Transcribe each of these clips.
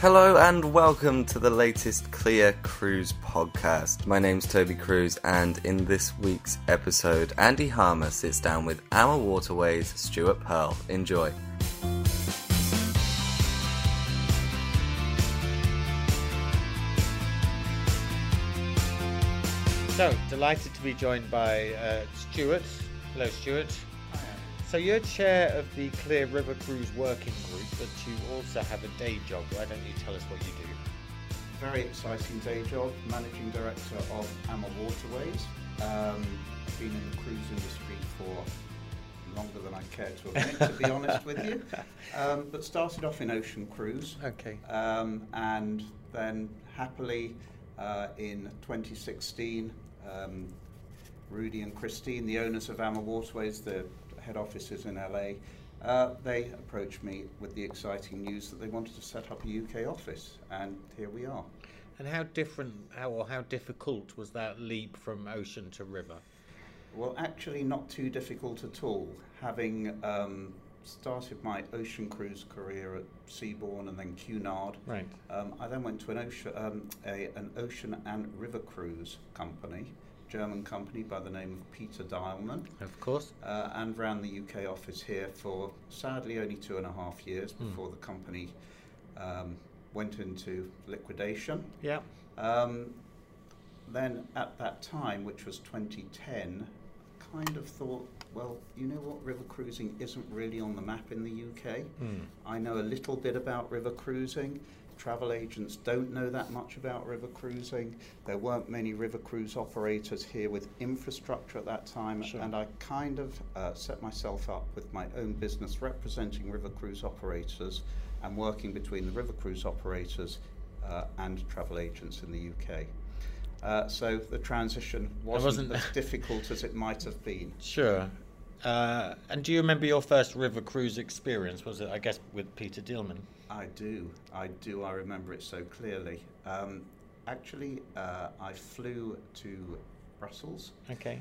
Hello and welcome to the latest CLIA Cruise podcast. My name's Toby Cruz, and in this week's episode, Andy Harmer sits down with AmaWaterways Stuart Pearl. Enjoy. So, delighted to be joined by uh, Stuart. Hello, Stuart. So, you're chair of the CLIA River Cruise Working Group, but you also have a day job. Why don't you tell us what you do? Very exciting day job, managing director of AMA Waterways. Um, been in the cruise industry for longer than I care to admit, to be honest with you. Um, but started off in ocean cruise. Okay. Um, and then happily uh, in 2016, um, Rudi and Kristin, the owners of AmaWaterways, the head office is in LA, uh, they approached me with the exciting news that they wanted to set up a UK office, and here we are. And how different, how or how difficult was that leap from ocean to river? Well, actually, not too difficult at all. Having um, started my ocean cruise career at Seabourn and then Cunard, Right. um, I then went to an ocean, um, a, an ocean and river cruise company, German company by the name of Peter Deilmann, Of course. uh, and ran the UK office here for sadly only two and a half years Hmm. before the company um, went into liquidation. Yeah. Um, then at that time, which was 2010, I kind of thought, well, you know what, river cruising isn't really on the map in the UK. Hmm. I know a little bit about river cruising. Travel agents don't know that much about river cruising. There weren't many river cruise operators here with infrastructure at that time, Sure. and I kind of uh, set myself up with my own business representing river cruise operators and working between the river cruise operators uh, and travel agents in the UK. Uh, so the transition wasn't, wasn't- as difficult as it might have been. Sure. Uh, and do you remember your first river cruise experience? Was it, I guess, with Peter Deilmann? I do, I do. I remember it so clearly. Um, actually, uh, I flew to Brussels Okay.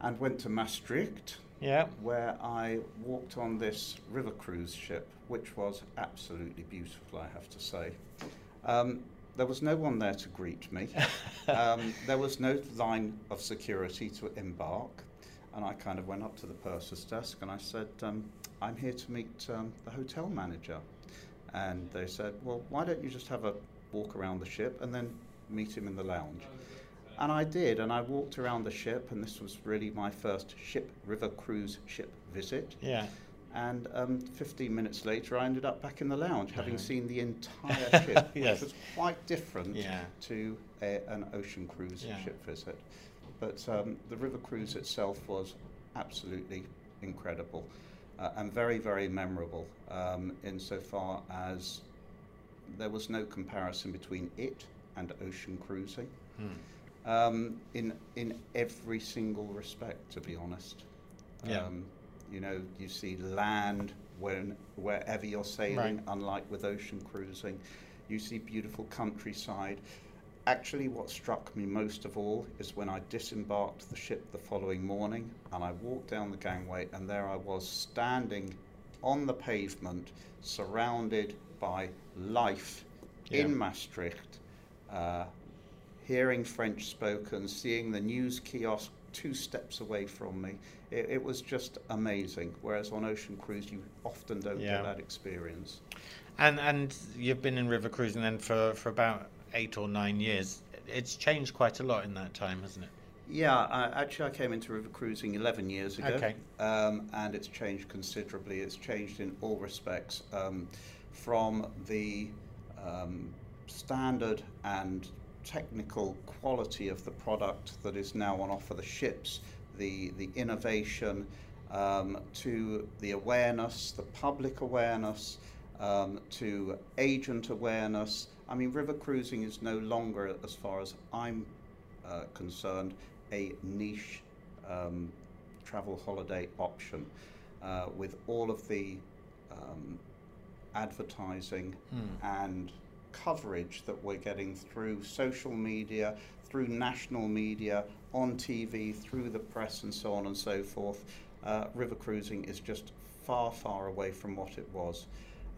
and went to Maastricht, Yeah. where I walked on this river cruise ship, which was absolutely beautiful, I have to say. Um, there was no one there to greet me. um, there was no line of security to embark. And I kind of went up to the purser's desk and I said, um, I'm here to meet um, the hotel manager. And they said, Well, why don't you just have a walk around the ship and then meet him in the lounge? And I did, and I walked around the ship, and this was really my first ship, river cruise ship visit. Yeah. And um, 15 minutes later, I ended up back in the lounge, having Uh-huh. seen the entire ship, Yes. which was quite different Yeah. to a, an ocean cruise Yeah. ship visit. But um, the river cruise itself was absolutely incredible uh, and very, very memorable um, insofar as there was no comparison between it and ocean cruising Hmm. um, in in every single respect. To be honest, Yeah. um, you know, you see land when wherever you're sailing, Right. unlike with ocean cruising. You see beautiful countryside. Actually, what struck me most of all is when I disembarked the ship the following morning and I walked down the gangway, and there I was standing on the pavement, surrounded by life Yeah. in Maastricht, uh, hearing French spoken, seeing the news kiosk two steps away from me. It, it was just amazing. Whereas on Ocean Cruise, you often don't Yeah. get that experience. And and you've been in river cruising then for, for about eight or nine years. It's changed quite a lot in that time, hasn't it? Yeah, I, actually, I came into river cruising 11 years ago, Okay. um, and it's changed considerably. It's changed in all respects, um, from the um, standard and technical quality of the product that is now on offer the ships, the the innovation, um, to the awareness, the public awareness, um, to agent awareness. I mean, river cruising is no longer, as far as I'm uh, concerned, a niche um, travel holiday option uh, with all of the um, advertising and coverage that we're getting through social media, through national media, on TV, through the press, and so on and so forth. Uh, river cruising is just far, far away from what it was.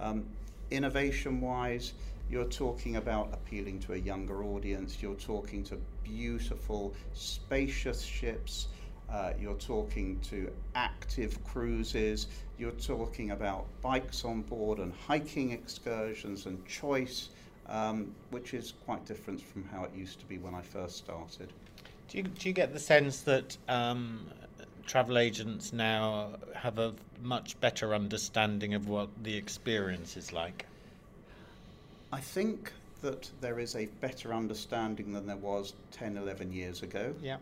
Um, innovation wise, You're talking about appealing to a younger audience. You're talking to beautiful, spacious ships. Uh, you're talking to active cruises. You're talking about bikes on board and hiking excursions and choice, um, which is quite different from how it used to be when I first started. Do you, do you get the sense that um, travel agents now have a much better understanding of what the experience is like? I think that there is a better understanding than there was 10, 11 years ago. Yeah.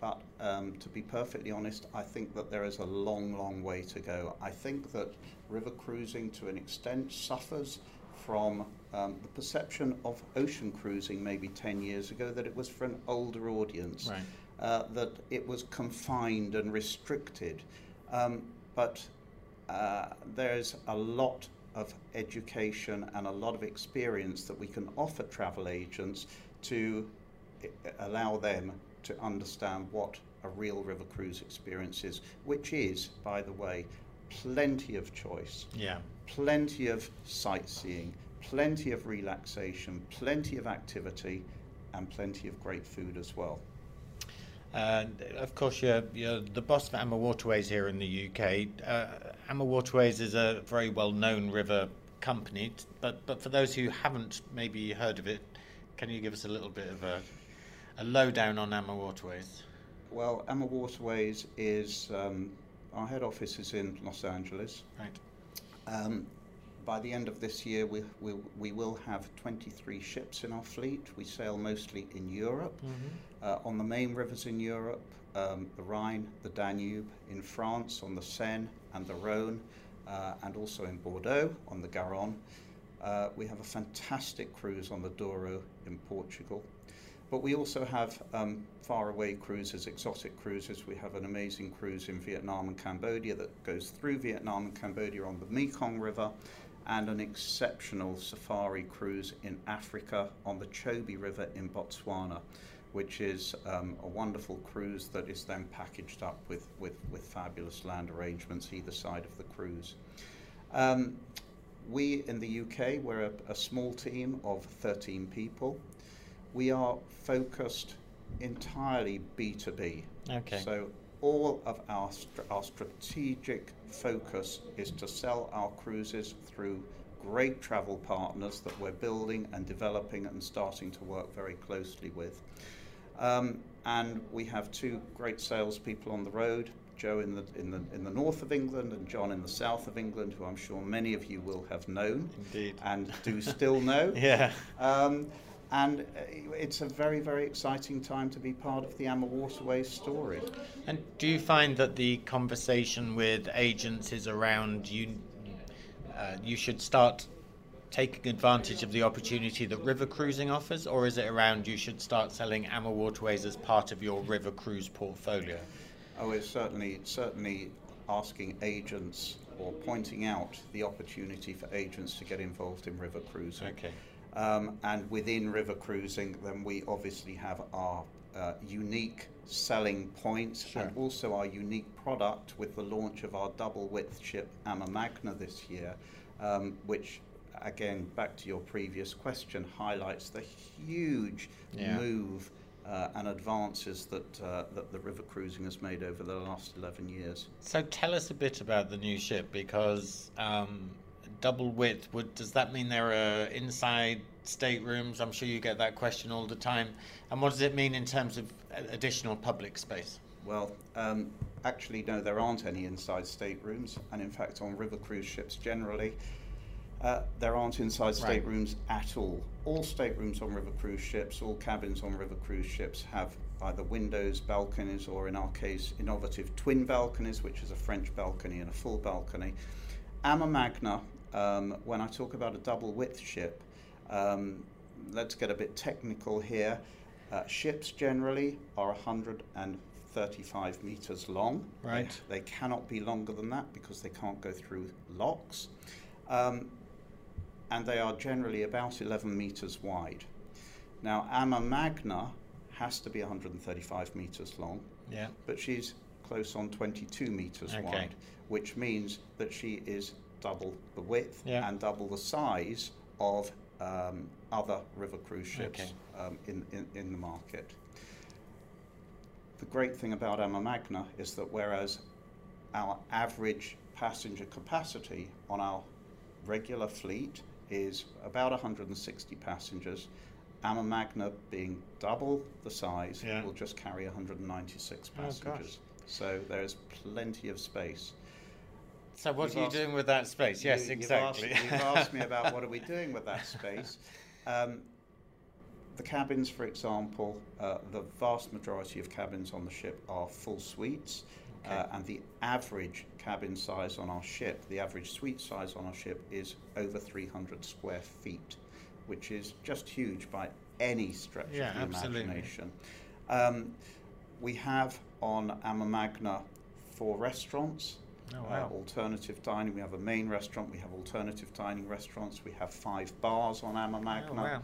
But um, to be perfectly honest, I think that there is a long, long way to go. I think that river cruising to an extent suffers from um, the perception of ocean cruising maybe 10 years ago that it was for an older audience, Right. Uh, that it was confined and restricted. Um, but uh, there's a lot of education and a lot of experience that we can offer travel agents to allow them to understand what a real river cruise experience is, which is, by the way, plenty of choice Yeah. plenty of sightseeing, plenty of relaxation, plenty of activity, and plenty of great food as well. And of course, you're, you're the boss of AmaWaterways here in the UK. Uh, AmaWaterways is a very well known river company, but, but for those who haven't maybe heard of it, can you give us a little bit of a, a lowdown on Amma Waterways? Well, AmaWaterways is um, our head office is in Los Angeles. Right. Um, by the end of this year, we, we, we will have 23 ships in our fleet. We sail mostly in Europe, uh, on the main rivers in Europe, um, the Rhine, the Danube, in France on the Seine and the Rhone, uh, and also in Bordeaux on the Garonne. Uh, we have a fantastic cruise on the Douro in Portugal. But we also have um, faraway cruises, exotic cruises. We have an amazing cruise in Vietnam and Cambodia that goes through Vietnam and Cambodia on the Mekong River, and an exceptional safari cruise in Africa on the Chobe River in Botswana, which is um, a wonderful cruise that is then packaged up with, with, with fabulous land arrangements either side of the cruise. Um, we in the UK, we're a, a small team of 13 people. We are focused entirely B2B. Okay. So all of our, str- our strategic focus is to sell our cruises through great travel partners that we're building and developing and starting to work very closely with. Um, and we have two great salespeople on the road, Joe in the, in, the, in the north of England and John in the south of England, who I'm sure many of you will have known Indeed. and do still know. Yeah. Um, and uh, it's a very, very exciting time to be part of the AmaWaterways story. And do you find that the conversation with agents is around you? Uh, you should start taking advantage of the opportunity that river cruising offers, or is it around you should start selling AmaWaterways as part of your river cruise portfolio? Oh, it's certainly certainly asking agents or pointing out the opportunity for agents to get involved in river cruising. Okay. Um, and within river cruising, then we obviously have our uh, unique selling points Sure. and also our unique product with the launch of our double width ship AmaMagna this year, um, which again, back to your previous question, highlights the huge Yeah. move uh, and advances that, uh, that the river cruising has made over the last 11 years. So tell us a bit about the new ship because um, double width. Would does that mean there are inside staterooms? I'm sure you get that question all the time. And what does it mean in terms of additional public space? Well, um, actually, no, there aren't any inside staterooms, and in fact, on river cruise ships generally, uh, there aren't inside Right. staterooms at all. All staterooms on river cruise ships, all cabins on river cruise ships have either windows, balconies, or in our case, innovative twin balconies, which is a French balcony and a full balcony. AmaMagna, um, when I talk about a double width ship, um, let's get a bit technical here. Uh, ships generally are 135 meters long. They- Right. They, cannot be longer than that because they can't go through locks. Um, and they are generally about 11 meters wide. Now, AmaMagna has to be 135 meters long, Yeah. but she's close on 22 meters Okay. wide, which means that she is double the width Yeah. and double the size of um, other river cruise ships Okay. um, in, in, in the market. The great thing about AmaMagna is that whereas our average passenger capacity on our regular fleet is about 160 passengers, AmaMagna, being double the size, Yeah. will just carry 196 Oh, passengers. so there's plenty of space. So what You've are you asked- doing with that space? Yes, You- exactly. You've asked, you've asked me about what are we doing with that space. Um, the cabins, for example, uh, the vast majority of cabins on the ship are full suites, uh, and the average cabin size on our ship, the average suite size on our ship, is over 300 square feet, which is just huge by any stretch Yeah, of the absolutely. imagination. Um, we have on AmaMagna four restaurants. Oh, uh, alternative dining. We have a main restaurant. We have alternative dining restaurants. We have five bars on AmaMagna. Oh, wow.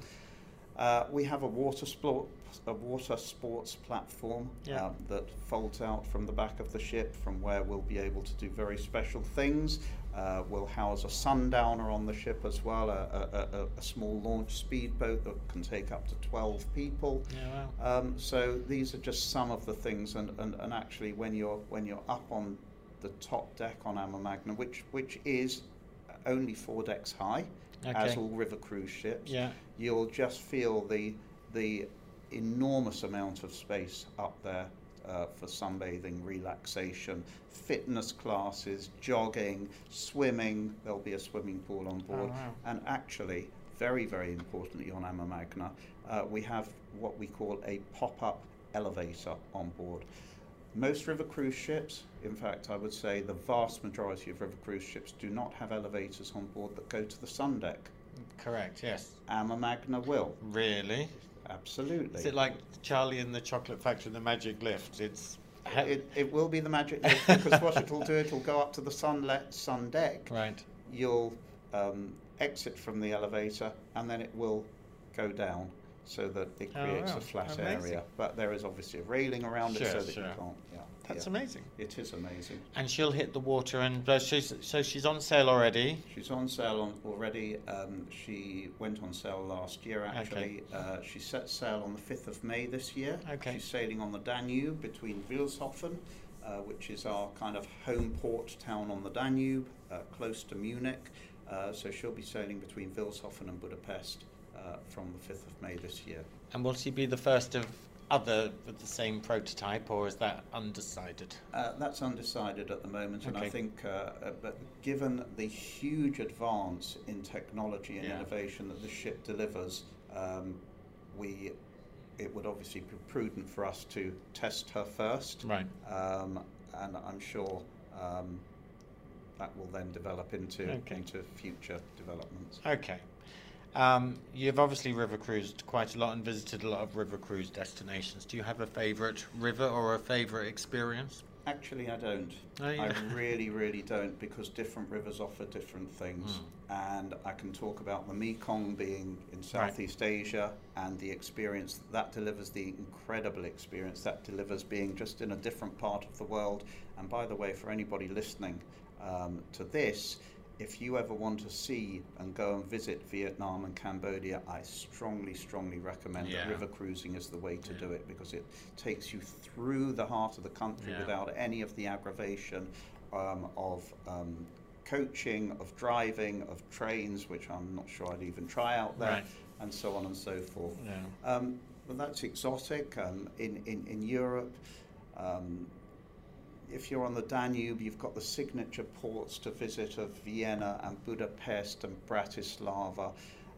Uh, we have a water sport, a water sports platform Yeah. um, that folds out from the back of the ship, from where we'll be able to do very special things. Uh, we'll house a sundowner on the ship as well, a, a, a, a small launch speedboat that can take up to 12 people. Yeah, wow. Um, so these are just some of the things, and, and, and actually, when you're when you're up on the top deck on AmaMagna, which which is only four decks high, as all river cruise ships, Yeah. you'll just feel the the enormous amount of space up there uh, for sunbathing, relaxation, fitness classes, jogging, swimming. There'll be a swimming pool on board, Oh, wow. and actually, very very importantly on AmaMagna, uh, we have what we call a pop-up elevator on board. Most river cruise ships, in fact, I would say the vast majority of river cruise ships do not have elevators on board that go to the sun deck. Correct. Yes. AmaMagna will. Really? Absolutely. Is it like Charlie in the Chocolate Factory, and the magic lift? It's It, it will be the magic lift because what it'll do, it'll go up to the sunlet sun deck. right. You'll um, exit from the elevator and then it will go down so that it Oh, creates wow. a flat Amazing. area. But there is obviously a railing around it Sure, so that sure. you can't. Yeah, That's yeah. amazing. It is amazing. And she'll hit the water, and she's so she's on sale already. She's on sale on, already. Um, she went on sale last year, actually. Uh, she set sail on the 5th of May this year. Okay. She's sailing on the Danube between Vilshofen, uh, which is our kind of home port town on the Danube, uh, close to Munich. Uh, so she'll be sailing between Vilshofen and Budapest uh, from the 5th of May this year. And will she be the first of other with the same prototype, or is that undecided? Uh, that's undecided at the moment, and I think, uh, uh, but given the huge advance in technology and Yeah. innovation that the ship delivers, um, we it would obviously be prudent for us to test her first, Right. um, and I'm sure um, that will then develop into Okay. into future developments. Okay. Um, you've obviously river cruised quite a lot and visited a lot of river cruise destinations. Do you have a favourite river or a favourite experience? Actually, I don't. Oh, yeah. I really, really don't because different rivers offer different things. And I can talk about the Mekong being in Right. Southeast Asia and the experience that, that delivers, the incredible experience that delivers being just in a different part of the world. And by the way, for anybody listening um, to this, if you ever want to see and go and visit Vietnam and Cambodia, I strongly, strongly recommend Yeah. that river cruising is the way to Yeah. do it because it takes you through the heart of the country Yeah. without any of the aggravation um, of um, coaching, of driving, of trains, which I'm not sure I'd even try out there, Right. and so on and so forth. Yeah. Um, but that's exotic. Um, in, in, in Europe, um, if you're on the Danube, you've got the signature ports to visit of Vienna and Budapest and Bratislava.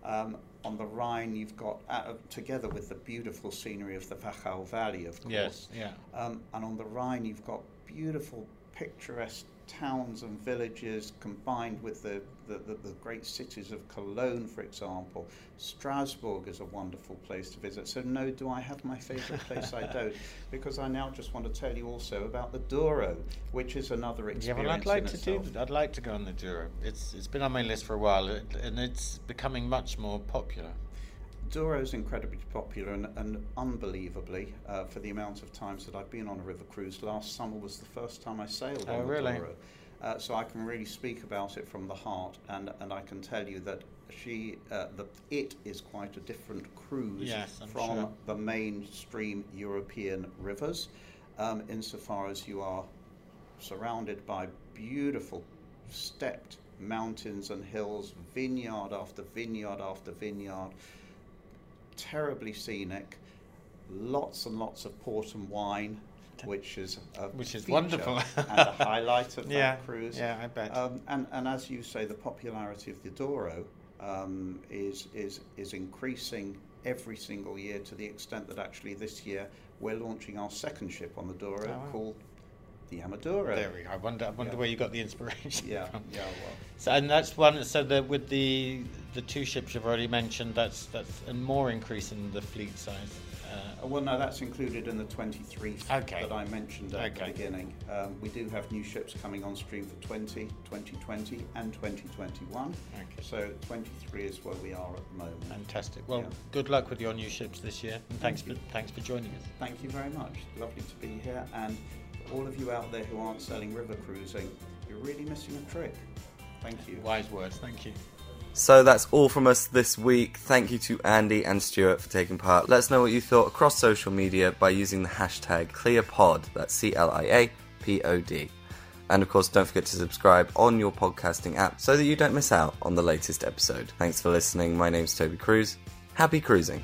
Um, on the Rhine, you've got, uh, together with the beautiful scenery of the Wachau Valley, of course. Yes. Yeah. Um, and on the Rhine, you've got beautiful, picturesque towns and villages combined with the, the, the, the great cities of Cologne, for example. Strasbourg is a wonderful place to visit. So, no, do I have my favourite place? I don't, because I now just want to tell you also about the Douro, which is another experience. Yeah, well, I'd like to do. I'd like to go on the Douro. It's it's been on my list for a while, and it's becoming much more popular. Douro is incredibly popular and, and unbelievably, uh, for the amount of times that I've been on a river cruise, last summer was the first time I sailed Oh, on the really? Douro. Uh, so I can really speak about it from the heart, and, and I can tell you that she uh, the it is quite a different cruise Yes, from sure. the mainstream European rivers, um, insofar as you are surrounded by beautiful stepped mountains and hills, vineyard after vineyard after vineyard, terribly scenic, lots and lots of port and wine, which is Which is wonderful. and a highlight of Yeah, that cruise. yeah, I bet. Um, and, and as you say, the popularity of the Douro um, is, is, is increasing every single year to the extent that actually this year we're launching our second ship on the Douro Oh, wow. called the AmaDouro. There we go. I wonder, I wonder Yeah. where you got the inspiration Yeah, from. yeah, well. So, and that's one. So, the, with the the two ships you've already mentioned, that's that's a more increase in the fleet size. Uh, well, no, that's included in the 23 Okay. that I mentioned at Okay. the beginning. Um, we do have new ships coming on stream for 20, 2020, and 2021. Okay. So 23 is where we are at the moment. fantastic. Well, Yeah. good luck with your new ships this year, and thanks Thank for thanks for joining us. Thank you very much. Lovely to be here. And all of you out there who aren't selling river cruising, you're really missing a trick. Thank you. Wise words. Thank you. So that's all from us this week. Thank you to Andy and Stuart for taking part. Let us know what you thought across social media by using the hashtag CLIAPod. That's C L I A P O D. And of course, don't forget to subscribe on your podcasting app so that you don't miss out on the latest episode. Thanks for listening. My name's Toby Cruz. Happy cruising.